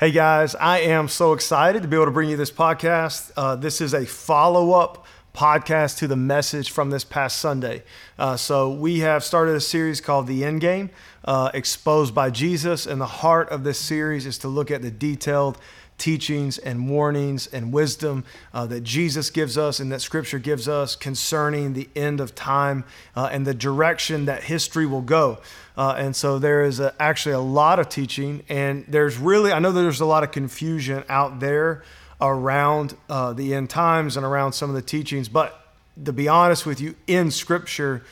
Hey guys, I am so excited to be able to bring you this podcast. Uh, this is a follow up podcast to the message from this past Sunday. Uh, so, we have started a series called The End Game, uh, Exposed by Jesus. And the heart of this series is to look at the detailed teachings and warnings and wisdom uh, that Jesus gives us and that Scripture gives us concerning the end of time uh, and the direction that history will go. Uh, and so there is a, actually a lot of teaching, and there's really, I know there's a lot of confusion out there around uh, the end times and around some of the teachings, but to be honest with you, in Scripture,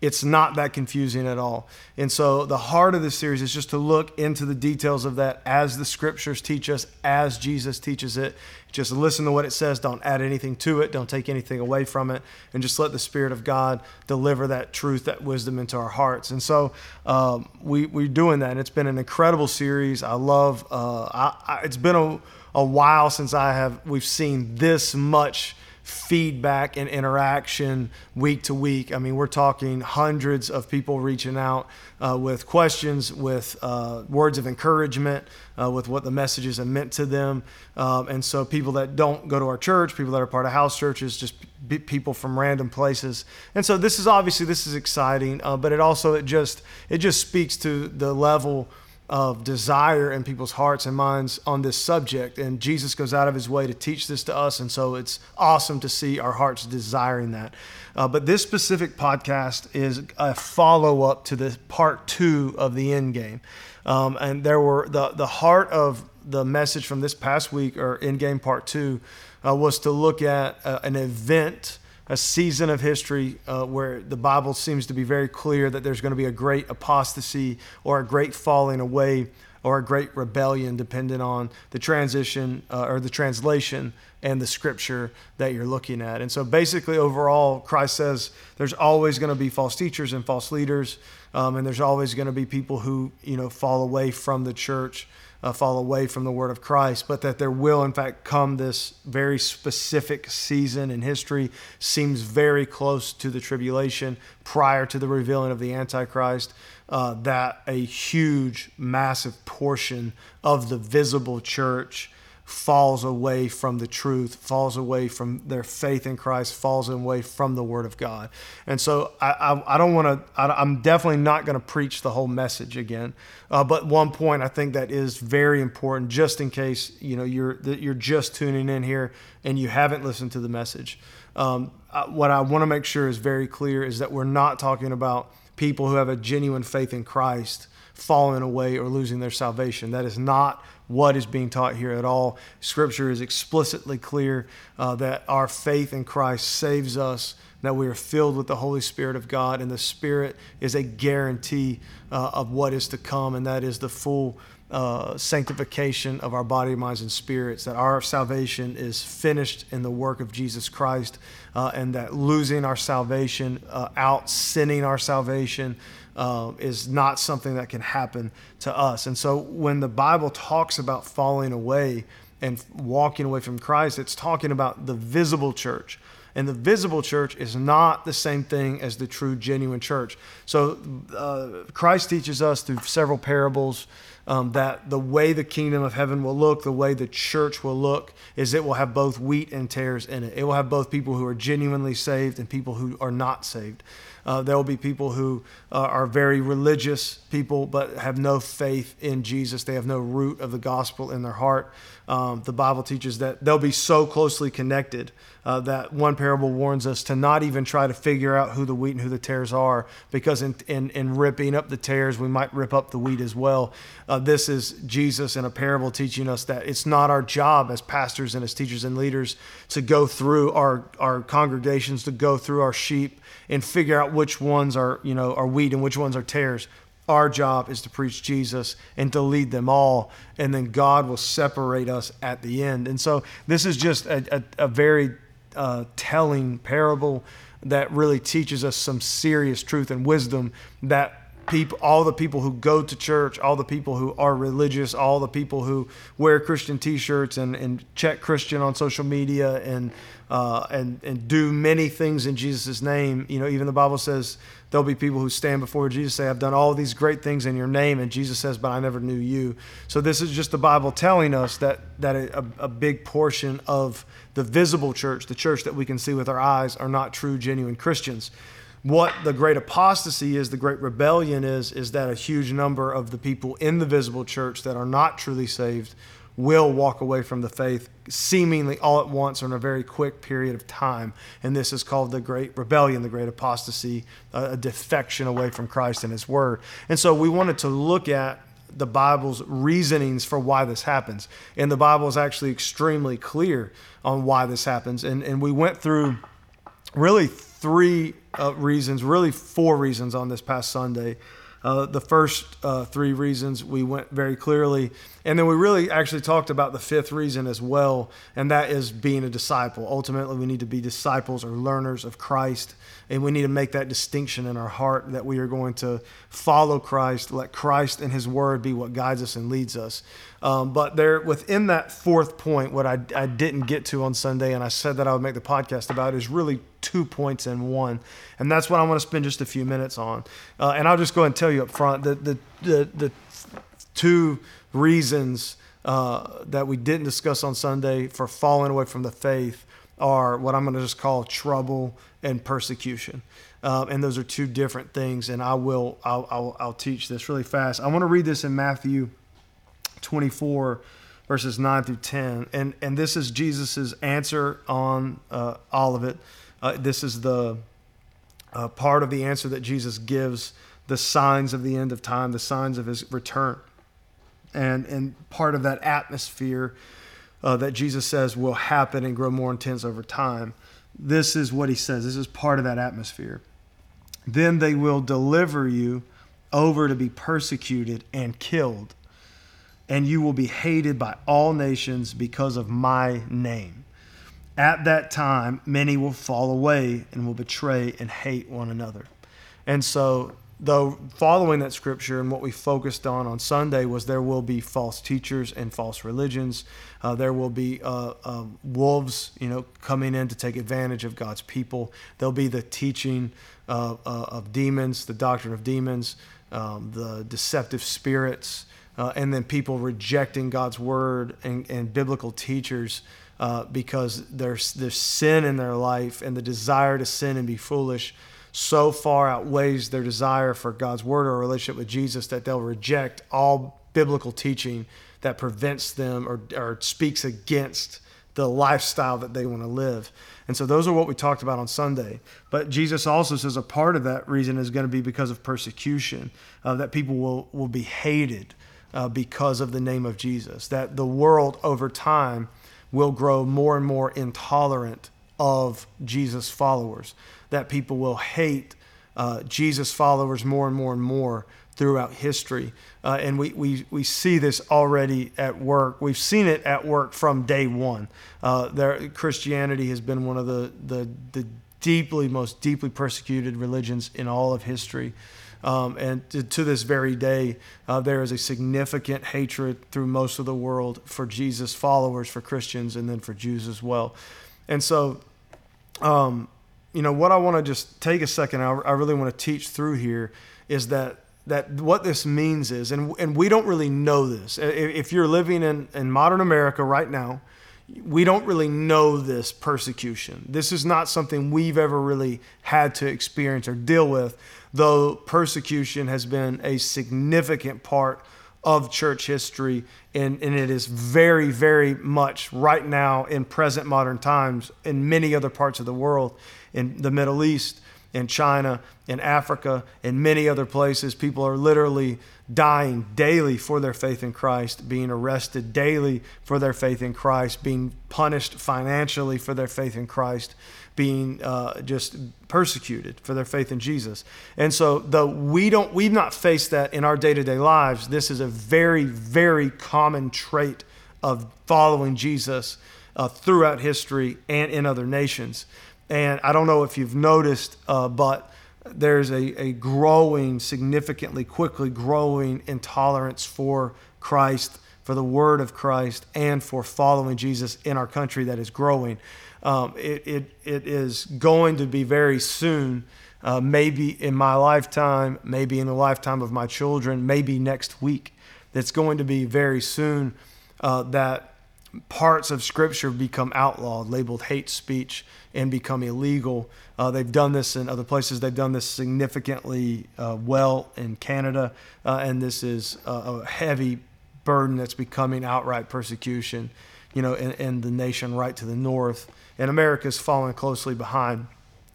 it's not that confusing at all. And so the heart of this series is just to look into the details of that as the scriptures teach us, as Jesus teaches it. Just listen to what it says. Don't add anything to it. Don't take anything away from it. And just let the Spirit of God deliver that truth, that wisdom into our hearts. And so um, we, we're doing that. And it's been an incredible series. I love, uh, I, I, it's been a, a while since I have, we've seen this much feedback and interaction week to week. I mean, we're talking hundreds of people reaching out uh, with questions, with uh, words of encouragement, uh, with what the messages have meant to them. Um, and so, people that don't go to our church, people that are part of house churches, just people from random places. And so, this is obviously this is exciting, uh, but it also it just it just speaks to the level of desire in people's hearts and minds on this subject. And Jesus goes out of his way to teach this to us. And so it's awesome to see our hearts desiring that. Uh, but this specific podcast is a follow up to the part two of the end game. Um, and there were the, the heart of the message from this past week, or end game part two, uh, was to look at uh, an event a season of history uh, where the Bible seems to be very clear that there's going to be a great apostasy or a great falling away or a great rebellion, depending on the transition uh, or the translation and the scripture that you're looking at. And so, basically, overall, Christ says there's always going to be false teachers and false leaders, um, and there's always going to be people who you know fall away from the church uh, fall away from the word of Christ, but that there will, in fact, come this very specific season in history, seems very close to the tribulation prior to the revealing of the Antichrist, uh, that a huge, massive portion of the visible church falls away from the truth, falls away from their faith in Christ, falls away from the Word of God. And so I, I, I don't want to, I'm definitely not going to preach the whole message again. Uh, but one point I think that is very important, just in case you know you're you're just tuning in here and you haven't listened to the message. Um, what I want to make sure is very clear is that we're not talking about people who have a genuine faith in Christ falling away or losing their salvation. That is not what is being taught here at all. Scripture is explicitly clear uh, that our faith in Christ saves us, that we are filled with the Holy Spirit of God, and the Spirit is a guarantee uh, of what is to come, and that is the full. Uh, sanctification of our body, minds, and spirits, that our salvation is finished in the work of Jesus Christ, uh, and that losing our salvation, uh, out sinning our salvation, uh, is not something that can happen to us. And so when the Bible talks about falling away and walking away from Christ, it's talking about the visible church. And the visible church is not the same thing as the true, genuine church. So uh, Christ teaches us through several parables um, that the way the kingdom of heaven will look, the way the church will look, is it will have both wheat and tares in it. It will have both people who are genuinely saved and people who are not saved. Uh, there will be people who uh, are very religious people but have no faith in Jesus. They have no root of the gospel in their heart. Um, the Bible teaches that they'll be so closely connected uh, that one parable warns us to not even try to figure out who the wheat and who the tares are, because in, in, in ripping up the tares, we might rip up the wheat as well. Uh, this is Jesus in a parable teaching us that it's not our job as pastors and as teachers and leaders to go through our, our congregations, to go through our sheep and figure out which ones are, you know, are wheat and which ones are tares. Our job is to preach Jesus and to lead them all, and then God will separate us at the end. And so this is just a, a, a very uh, telling parable that really teaches us some serious truth and wisdom that people, all the people who go to church, all the people who are religious, all the people who wear Christian T-shirts and, and check Christian on social media and uh, and and do many things in Jesus' name. You know, even the Bible says there'll be people who stand before Jesus say, "I've done all these great things in your name," and Jesus says, "But I never knew you." So this is just the Bible telling us that that a, a big portion of the visible church, the church that we can see with our eyes, are not true, genuine Christians what the great apostasy is, the great rebellion is, is that a huge number of the people in the visible church that are not truly saved will walk away from the faith seemingly all at once or in a very quick period of time. And this is called the great rebellion, the great apostasy, a defection away from Christ and his word. And so we wanted to look at the Bible's reasonings for why this happens. And the Bible is actually extremely clear on why this happens. And, and we went through really three uh, reasons, really four reasons on this past Sunday. Uh, the first uh, three reasons we went very clearly. And then we really actually talked about the fifth reason as well, and that is being a disciple. Ultimately, we need to be disciples or learners of Christ, and we need to make that distinction in our heart that we are going to follow Christ, let Christ and His Word be what guides us and leads us. Um, but there, within that fourth point, what I, I didn't get to on Sunday, and I said that I would make the podcast about, is really two points in one, and that's what I want to spend just a few minutes on. Uh, and I'll just go and tell you up front that the the, the two reasons uh, that we didn't discuss on Sunday for falling away from the faith are what I'm going to just call trouble and persecution. Um, and those are two different things. And I will, I'll, I'll, I'll teach this really fast. I want to read this in Matthew 24, verses 9 through 10. And, and this is Jesus' answer on uh, all of it. Uh, this is the uh, part of the answer that Jesus gives the signs of the end of time, the signs of his return. And, and part of that atmosphere uh, that Jesus says will happen and grow more intense over time. This is what he says. This is part of that atmosphere. Then they will deliver you over to be persecuted and killed, and you will be hated by all nations because of my name. At that time, many will fall away and will betray and hate one another. And so, though following that scripture and what we focused on on Sunday was there will be false teachers and false religions. Uh, there will be uh, uh, wolves, you know, coming in to take advantage of God's people. There'll be the teaching uh, of demons, the doctrine of demons, um, the deceptive spirits, uh, and then people rejecting God's word and, and biblical teachers uh, because there's there's sin in their life and the desire to sin and be foolish so far outweighs their desire for God's word or relationship with Jesus that they'll reject all biblical teaching that prevents them or, or speaks against the lifestyle that they want to live. And so those are what we talked about on Sunday. But Jesus also says a part of that reason is going to be because of persecution, uh, that people will, will be hated uh, because of the name of Jesus, that the world over time will grow more and more intolerant of Jesus followers, that people will hate uh, Jesus followers more and more and more throughout history. Uh, and we, we, we see this already at work. We've seen it at work from day one. Uh, there, Christianity has been one of the, the, the deeply, most deeply persecuted religions in all of history. Um, and to, to, this very day, uh, there is a significant hatred through most of the world for Jesus followers, for Christians, and then for Jews as well. And so, um, you know, what I want to just take a second, I, I really want to teach through here is that that what this means is, and, and we don't really know this. If you're living in, in modern America right now, we don't really know this persecution. This is not something we've ever really had to experience or deal with though persecution has been a significant part of church history, and, and it is very, very much right now in present modern times in many other parts of the world, in the Middle East, in China, in Africa, in many other places. People are literally dying daily for their faith in Christ, being arrested daily for their faith in Christ, being punished financially for their faith in Christ being uh, just persecuted for their faith in Jesus. And so, though we don't, we've not faced that in our day to day lives, this is a very, very common trait of following Jesus uh, throughout history and in other nations. And I don't know if you've noticed, uh, but there's a, a growing, significantly, quickly growing intolerance for Christ, for the word of Christ, and for following Jesus in our country that is growing. Um, it, it, it is going to be very soon, uh, maybe in my lifetime, maybe in the lifetime of my children, maybe next week. It's going to be very soon uh, that parts of Scripture become outlawed, labeled hate speech, and become illegal. Uh, they've done this in other places. They've done this significantly uh, well in Canada, uh, and this is a heavy burden that's becoming outright persecution, you know, in, in the nation right to the north. And America's following closely behind.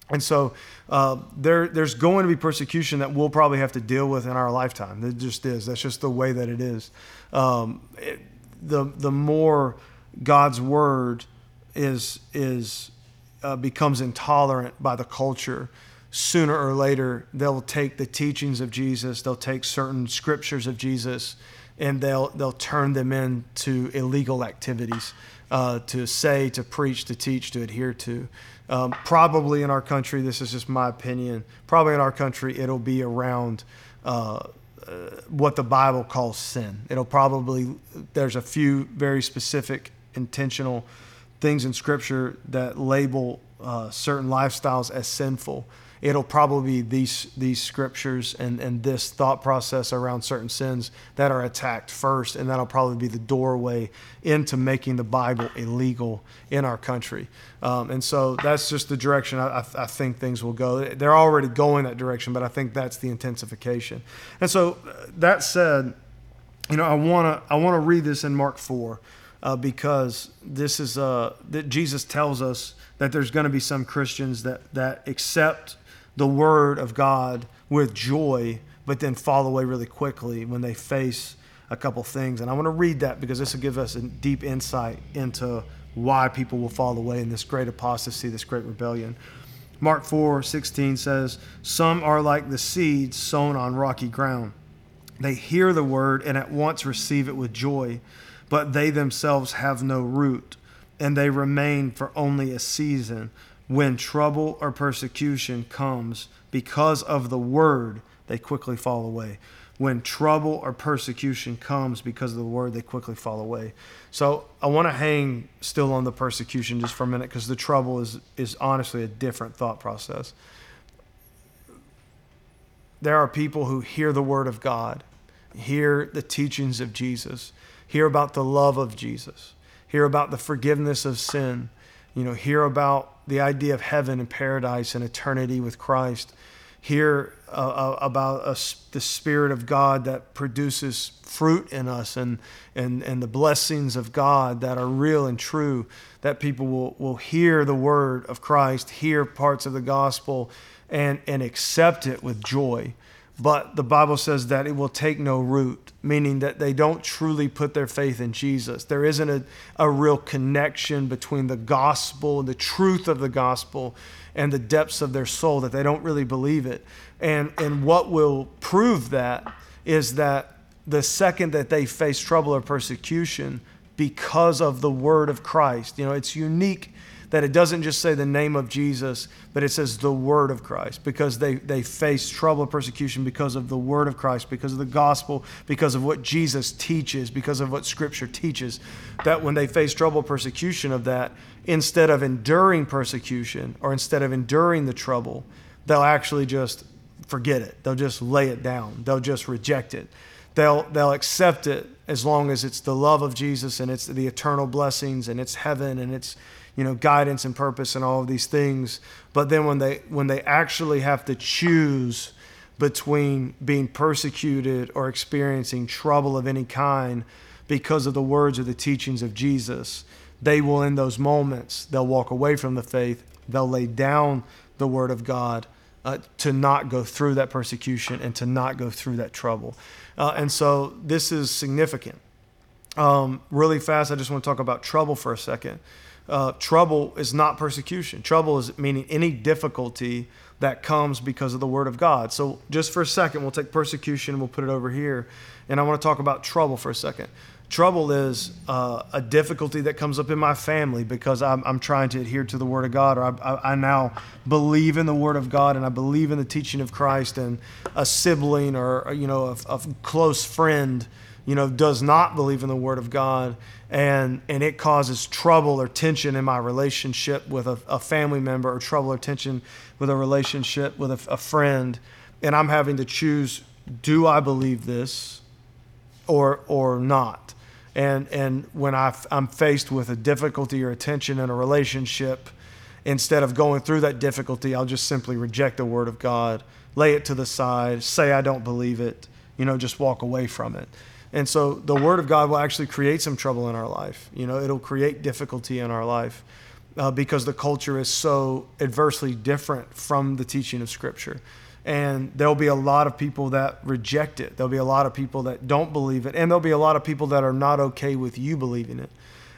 And so uh, there, there's going to be persecution that we'll probably have to deal with in our lifetime. It just is. That's just the way that it is. Um, it, the the more God's word is is uh, becomes intolerant by the culture, sooner or later they'll take the teachings of Jesus, they'll take certain scriptures of Jesus, and they'll they'll turn them into illegal activities uh, to say, to preach, to teach, to adhere to. Um, probably in our country, this is just my opinion. Probably in our country, it'll be around. Uh, uh, what the Bible calls sin. It'll probably, there's a few very specific, intentional things in Scripture that label uh, certain lifestyles as sinful it'll probably be these these scriptures and and this thought process around certain sins that are attacked first, and that'll probably be the doorway into making the Bible illegal in our country. Um, and so that's just the direction I, I, I, think things will go. They're already going that direction, but I think that's the intensification. And so uh, that said, you know, I wanna I wanna read this in Mark four. Uh, because this is uh, that Jesus tells us that there's going to be some Christians that that accept the word of God with joy, but then fall away really quickly when they face a couple things. And I want to read that because this will give us a deep insight into why people will fall away in this great apostasy, this great rebellion. Mark 4 16 says, Some are like the seeds sown on rocky ground. They hear the word and at once receive it with joy, but they themselves have no root, and they remain for only a season when trouble or persecution comes because of the word, they quickly fall away. When trouble or persecution comes because of the word, they quickly fall away. So I want to hang still on the persecution just for a minute because the trouble is, is honestly a different thought process. There are people who hear the word of God, hear the teachings of Jesus, hear about the love of Jesus, hear about the forgiveness of sin, you know, hear about the idea of heaven and paradise and eternity with Christ. Hear uh, uh about us, the Spirit of God that produces fruit in us and, and, and the blessings of God that are real and true, that people will, will hear the word of Christ, hear parts of the gospel, and, and accept it with joy but the Bible says that it will take no root, meaning that they don't truly put their faith in Jesus. There isn't a, a real connection between the gospel and the truth of the gospel and the depths of their soul, that they don't really believe it. And, and what will prove that is that the second that they face trouble or persecution because of the word of Christ, you know, it's unique that it doesn't just say the name of Jesus, but it says the word of Christ because they, they face trouble and persecution because of the word of Christ, because of the gospel, because of what Jesus teaches, because of what scripture teaches. That when they face trouble, persecution of that, instead of enduring persecution or instead of enduring the trouble, they'll actually just forget it. They'll just lay it down. They'll just reject it. They'll, they'll accept it as long as it's the love of Jesus and it's the eternal blessings and it's heaven and it's you know guidance and purpose and all of these things. But then when they when they actually have to choose between being persecuted or experiencing trouble of any kind because of the words or the teachings of Jesus they will in those moments they'll walk away from the faith they'll lay down the word of God uh, to not go through that persecution and to not go through that trouble. Uh, and so this is significant. Um, really fast i just want to talk about trouble for a second uh, trouble is not persecution. Trouble is meaning any difficulty that comes because of the word of God. So, just for a second, we'll take persecution we'll put it over here. And I want to talk about trouble for a second. trouble is uh, a difficulty that comes up in my family because I'm, I'm trying to adhere to the Word of God, or I, I, I, now believe in the Word of God and I believe in the teaching of Christ, and a sibling or you know a, a close friend, you know, does not believe in the Word of God, and and it causes trouble or tension in my relationship with a, a family member, or trouble or tension with a relationship with a, a friend, and I'm having to choose: do I believe this, or or not? and and when I, am faced with a difficulty or a tension in a relationship, instead of going through that difficulty, I'll just simply reject the word of God, lay it to the side, say I don't believe it, you know, just walk away from it. And so the word of God will actually create some trouble in our life. You know, it'll create difficulty in our life uh, because the culture is so adversely different from the teaching of Scripture and there'll be a lot of people that reject it. There'll be a lot of people that don't believe it, and there'll be a lot of people that are not okay with you believing it.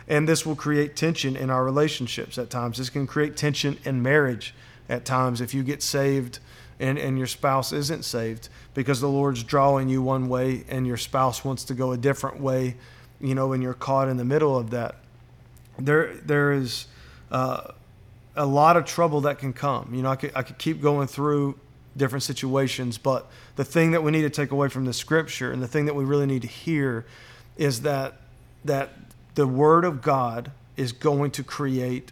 And this will create tension in our relationships at times. This can create tension in marriage at times if you get saved and, and your spouse isn't saved because the Lord's drawing you one way and your spouse wants to go a different way, you know, and you're caught in the middle of that. There, there is uh, a lot of trouble that can come. You know, I could, I could keep going through different situations. But the thing that we need to take away from the scripture and the thing that we really need to hear is that that the word of God is going to create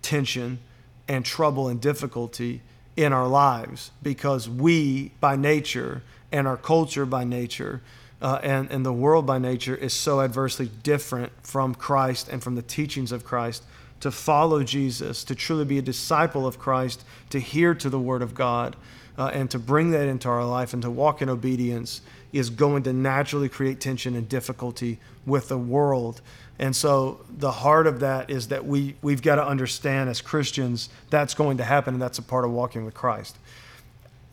tension and trouble and difficulty in our lives because we by nature and our culture by nature uh, and, and the world by nature is so adversely different from Christ and from the teachings of Christ to follow Jesus, to truly be a disciple of Christ, to hear to the Word of God, uh, and to bring that into our life and to walk in obedience is going to naturally create tension and difficulty with the world. And so the heart of that is that we, we've got to understand as Christians that's going to happen, and that's a part of walking with Christ.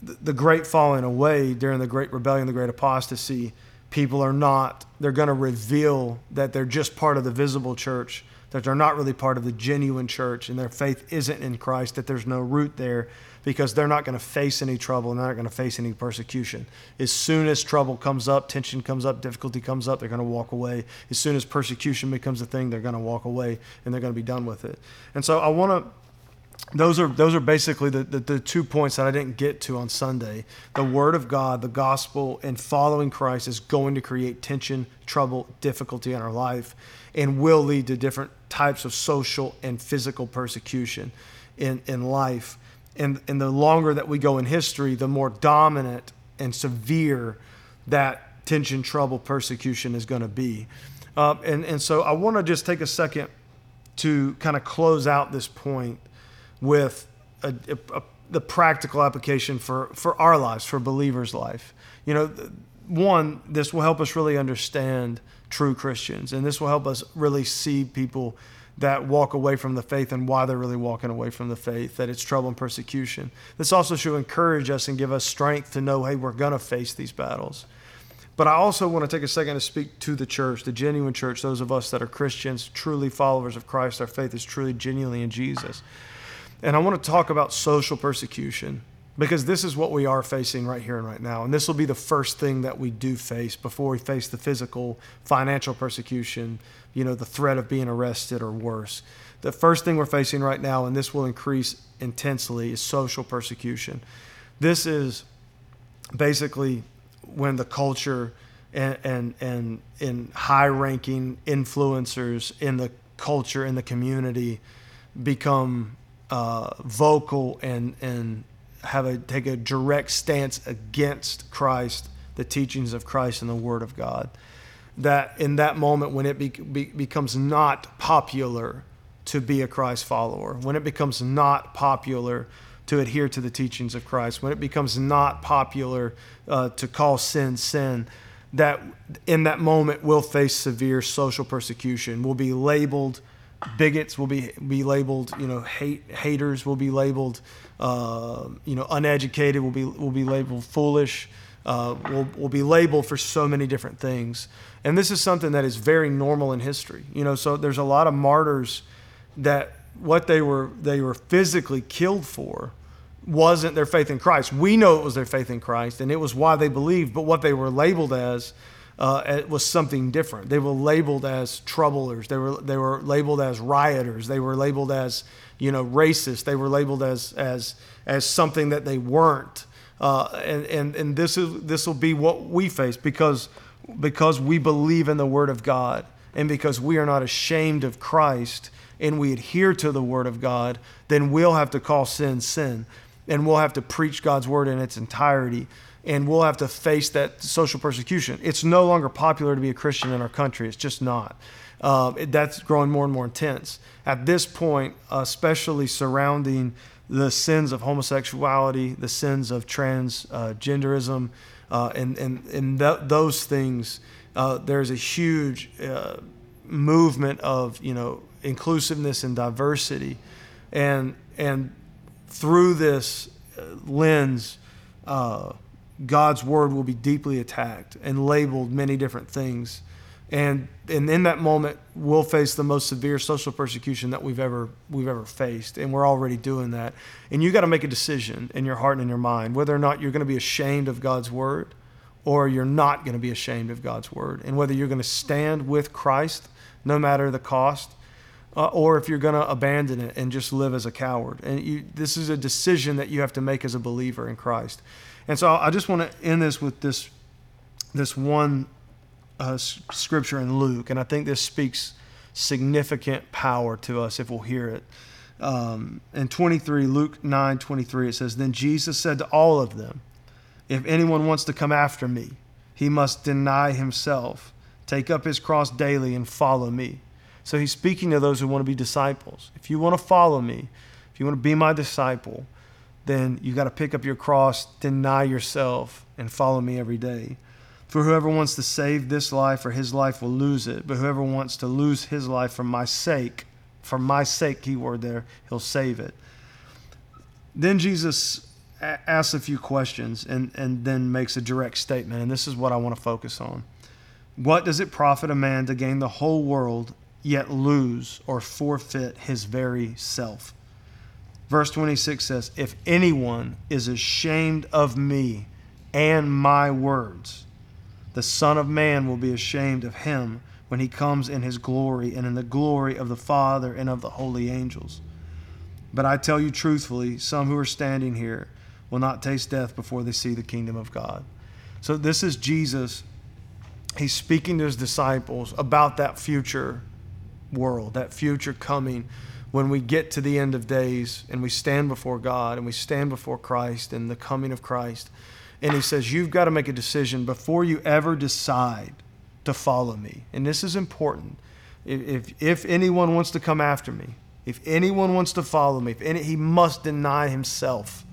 The, the great falling away during the great rebellion, the great apostasy, people are not, they're going to reveal that they're just part of the visible church that they're not really part of the genuine church and their faith isn't in Christ, that there's no root there because they're not going to face any trouble and they're not going to face any persecution. As soon as trouble comes up, tension comes up, difficulty comes up, they're going to walk away. As soon as persecution becomes a thing, they're going to walk away and they're going to be done with it. And so I want to those are those are basically the, the, the, two points that I didn't get to on Sunday. The Word of God, the gospel, and following Christ is going to create tension, trouble, difficulty in our life, and will lead to different types of social and physical persecution in, in life. And, and the longer that we go in history, the more dominant and severe that tension, trouble, persecution is going to be. Uh, and, and so I want to just take a second to kind of close out this point with a, a, a, the practical application for, for our lives, for believers' life. You know, one, this will help us really understand true Christians. And this will help us really see people that walk away from the faith and why they're really walking away from the faith, that it's trouble and persecution. This also should encourage us and give us strength to know, hey, we're going to face these battles. But I also want to take a second to speak to the church, the genuine church, those of us that are Christians, truly followers of Christ. Our faith is truly genuinely in Jesus. And I want to talk about social persecution because this is what we are facing right here and right now. And this will be the first thing that we do face before we face the physical, financial persecution, you know, the threat of being arrested or worse. The first thing we're facing right now, and this will increase intensely, is social persecution. This is basically when the culture and, and, and in high ranking influencers in the culture, in the community, become uh, vocal and, and have a take a direct stance against Christ, the teachings of Christ and the Word of God. That in that moment when it be, be, becomes not popular to be a Christ follower, when it becomes not popular to adhere to the teachings of Christ, when it becomes not popular uh, to call sin sin, that in that moment we'll face severe social persecution. We'll be labeled bigots will be be labeled, you know, hate haters will be labeled, uh, you know, uneducated will be will be labeled foolish, uh, will will be labeled for so many different things, and this is something that is very normal in history. You know, so there's a lot of martyrs that what they were they were physically killed for wasn't their faith in Christ. We know it was their faith in Christ, and it was why they believed. But what they were labeled as uh, was something different. They were labeled as troublers. They were they were labeled as rioters. They were labeled as you know racist. They were labeled as as as something that they weren't. Uh, and and and this is this will be what we face because because we believe in the Word of God and because we are not ashamed of Christ and we adhere to the Word of God, then we'll have to call sin sin, and we'll have to preach God's Word in its entirety and we'll have to face that social persecution. It's no longer popular to be a Christian in our country. It's just not. Uh, it, that's growing more and more intense. At this point, especially surrounding the sins of homosexuality, the sins of transgenderism, uh, and, and, and th- those things, uh, there's a huge uh, movement of, you know, inclusiveness and diversity. And, and through this uh, lens, uh, God's word will be deeply attacked and labeled many different things. And, and in that moment, we'll face the most severe social persecution that we've ever, we've ever faced. And we're already doing that. And you got to make a decision in your heart and in your mind whether or not you're going to be ashamed of God's word or you're not going to be ashamed of God's word. And whether you're going to stand with Christ no matter the cost uh, or if you're going to abandon it and just live as a coward. And you, this is a decision that you have to make as a believer in Christ. And so I just want to end this with this this one uh, scripture in Luke, and I think this speaks significant power to us if we'll hear it. Um, in 23, Luke 9 23, it says, Then Jesus said to all of them, If anyone wants to come after me, he must deny himself, take up his cross daily, and follow me. So he's speaking to those who want to be disciples. If you want to follow me, if you want to be my disciple, then you got to pick up your cross, deny yourself, and follow me every day. For whoever wants to save this life or his life will lose it, but whoever wants to lose his life for my sake, for my sake, keyword there, he'll save it. Then Jesus asks a few questions and, and then makes a direct statement, and this is what I want to focus on. What does it profit a man to gain the whole world, yet lose or forfeit his very self? Verse 26 says, If anyone is ashamed of me and my words, the Son of Man will be ashamed of him when he comes in his glory and in the glory of the Father and of the holy angels. But I tell you truthfully, some who are standing here will not taste death before they see the kingdom of God. So, this is Jesus. He's speaking to his disciples about that future world, that future coming when we get to the end of days and we stand before God and we stand before Christ and the coming of Christ. And he says, You've got to make a decision before you ever decide to follow me. And this is important. If, if, anyone wants to come after me, if anyone wants to follow me, if any, he must deny himself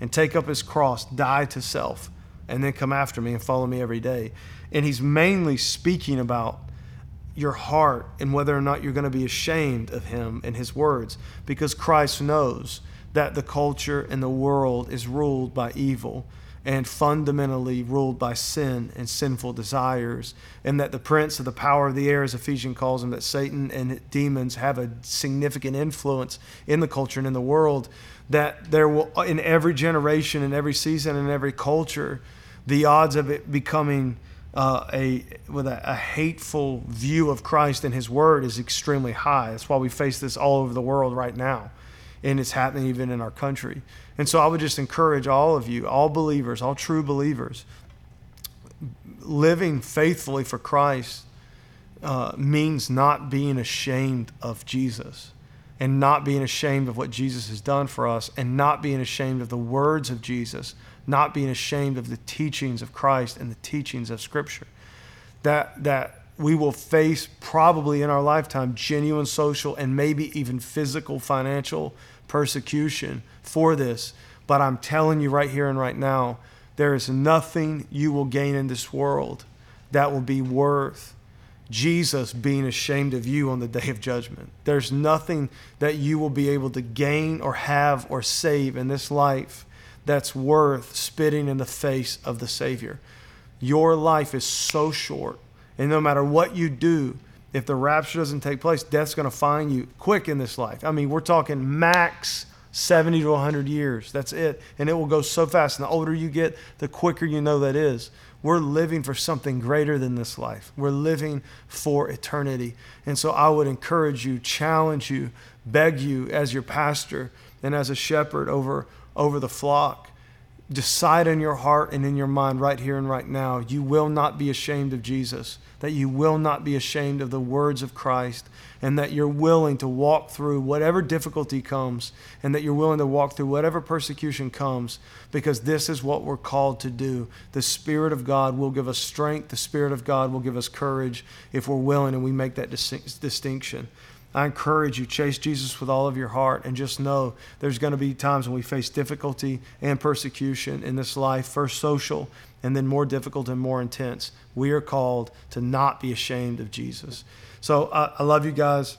and take up his cross, die to self, and then come after me and follow me every day. And he's mainly speaking about your heart and whether or not you're going to be ashamed of him and his words because Christ knows that the culture and the world is ruled by evil and fundamentally ruled by sin and sinful desires, and that the prince of the power of the air, as Ephesians calls him, that Satan and demons have a significant influence in the culture and in the world, that there will, in every generation, in every season, in every culture, the odds of it becoming uh, a with a, a, hateful view of Christ and His Word is extremely high. That's why we face this all over the world right now, and it's happening even in our country. And so I would just encourage all of you, all believers, all true believers, living faithfully for Christ uh, means not being ashamed of Jesus. And not being ashamed of what Jesus has done for us, and not being ashamed of the words of Jesus, not being ashamed of the teachings of Christ and the teachings of Scripture. That, that we will face probably in our lifetime genuine social and maybe even physical, financial persecution for this. But I'm telling you right here and right now, there is nothing you will gain in this world that will be worth Jesus being ashamed of you on the day of judgment. There's nothing that you will be able to gain or have or save in this life that's worth spitting in the face of the Savior. Your life is so short, and no matter what you do, if the rapture doesn't take place, death's going to find you quick in this life. I mean, we're talking max 70 to 100 years. That's it. And it will go so fast. And the older you get, the quicker you know that is. we're living for something greater than this life. We're living for eternity. And so I would encourage you, challenge you, beg you as your pastor and as a shepherd over, over the flock. Decide in your heart and in your mind right here and right now, you will not be ashamed of Jesus, that you will not be ashamed of the words of Christ, and that you're willing to walk through whatever difficulty comes, and that you're willing to walk through whatever persecution comes, because this is what we're called to do. The Spirit of God will give us strength, the Spirit of God will give us courage if we're willing and we make that distinction. I encourage you, chase Jesus with all of your heart and just know there's going to be times when we face difficulty and persecution in this life, first social and then more difficult and more intense. We are called to not be ashamed of Jesus. So uh, I love you guys.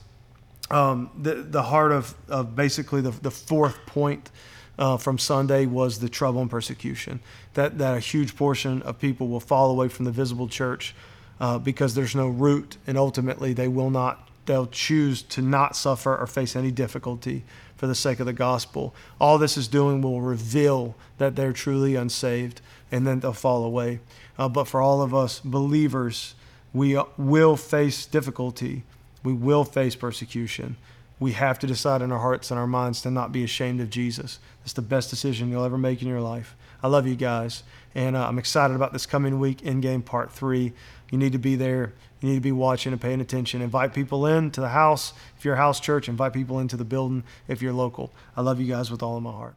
Um, the, the heart of, of basically the, the fourth point uh, from Sunday was the trouble and persecution. That, that a huge portion of people will fall away from the visible church uh, because there's no root, and ultimately they will not they'll choose to not suffer or face any difficulty for the sake of the gospel. All this is doing will reveal that they're truly unsaved, and then they'll fall away. Uh, but for all of us believers, we will face difficulty. We will face persecution. We have to decide in our hearts and our minds to not be ashamed of Jesus. It's the best decision you'll ever make in your life. I love you guys, and uh, I'm excited about this coming week End Game part three. You need to be there. You need to be watching and paying attention. Invite people in to the house. If you're a house church, invite people into the building if you're local. I love you guys with all of my heart.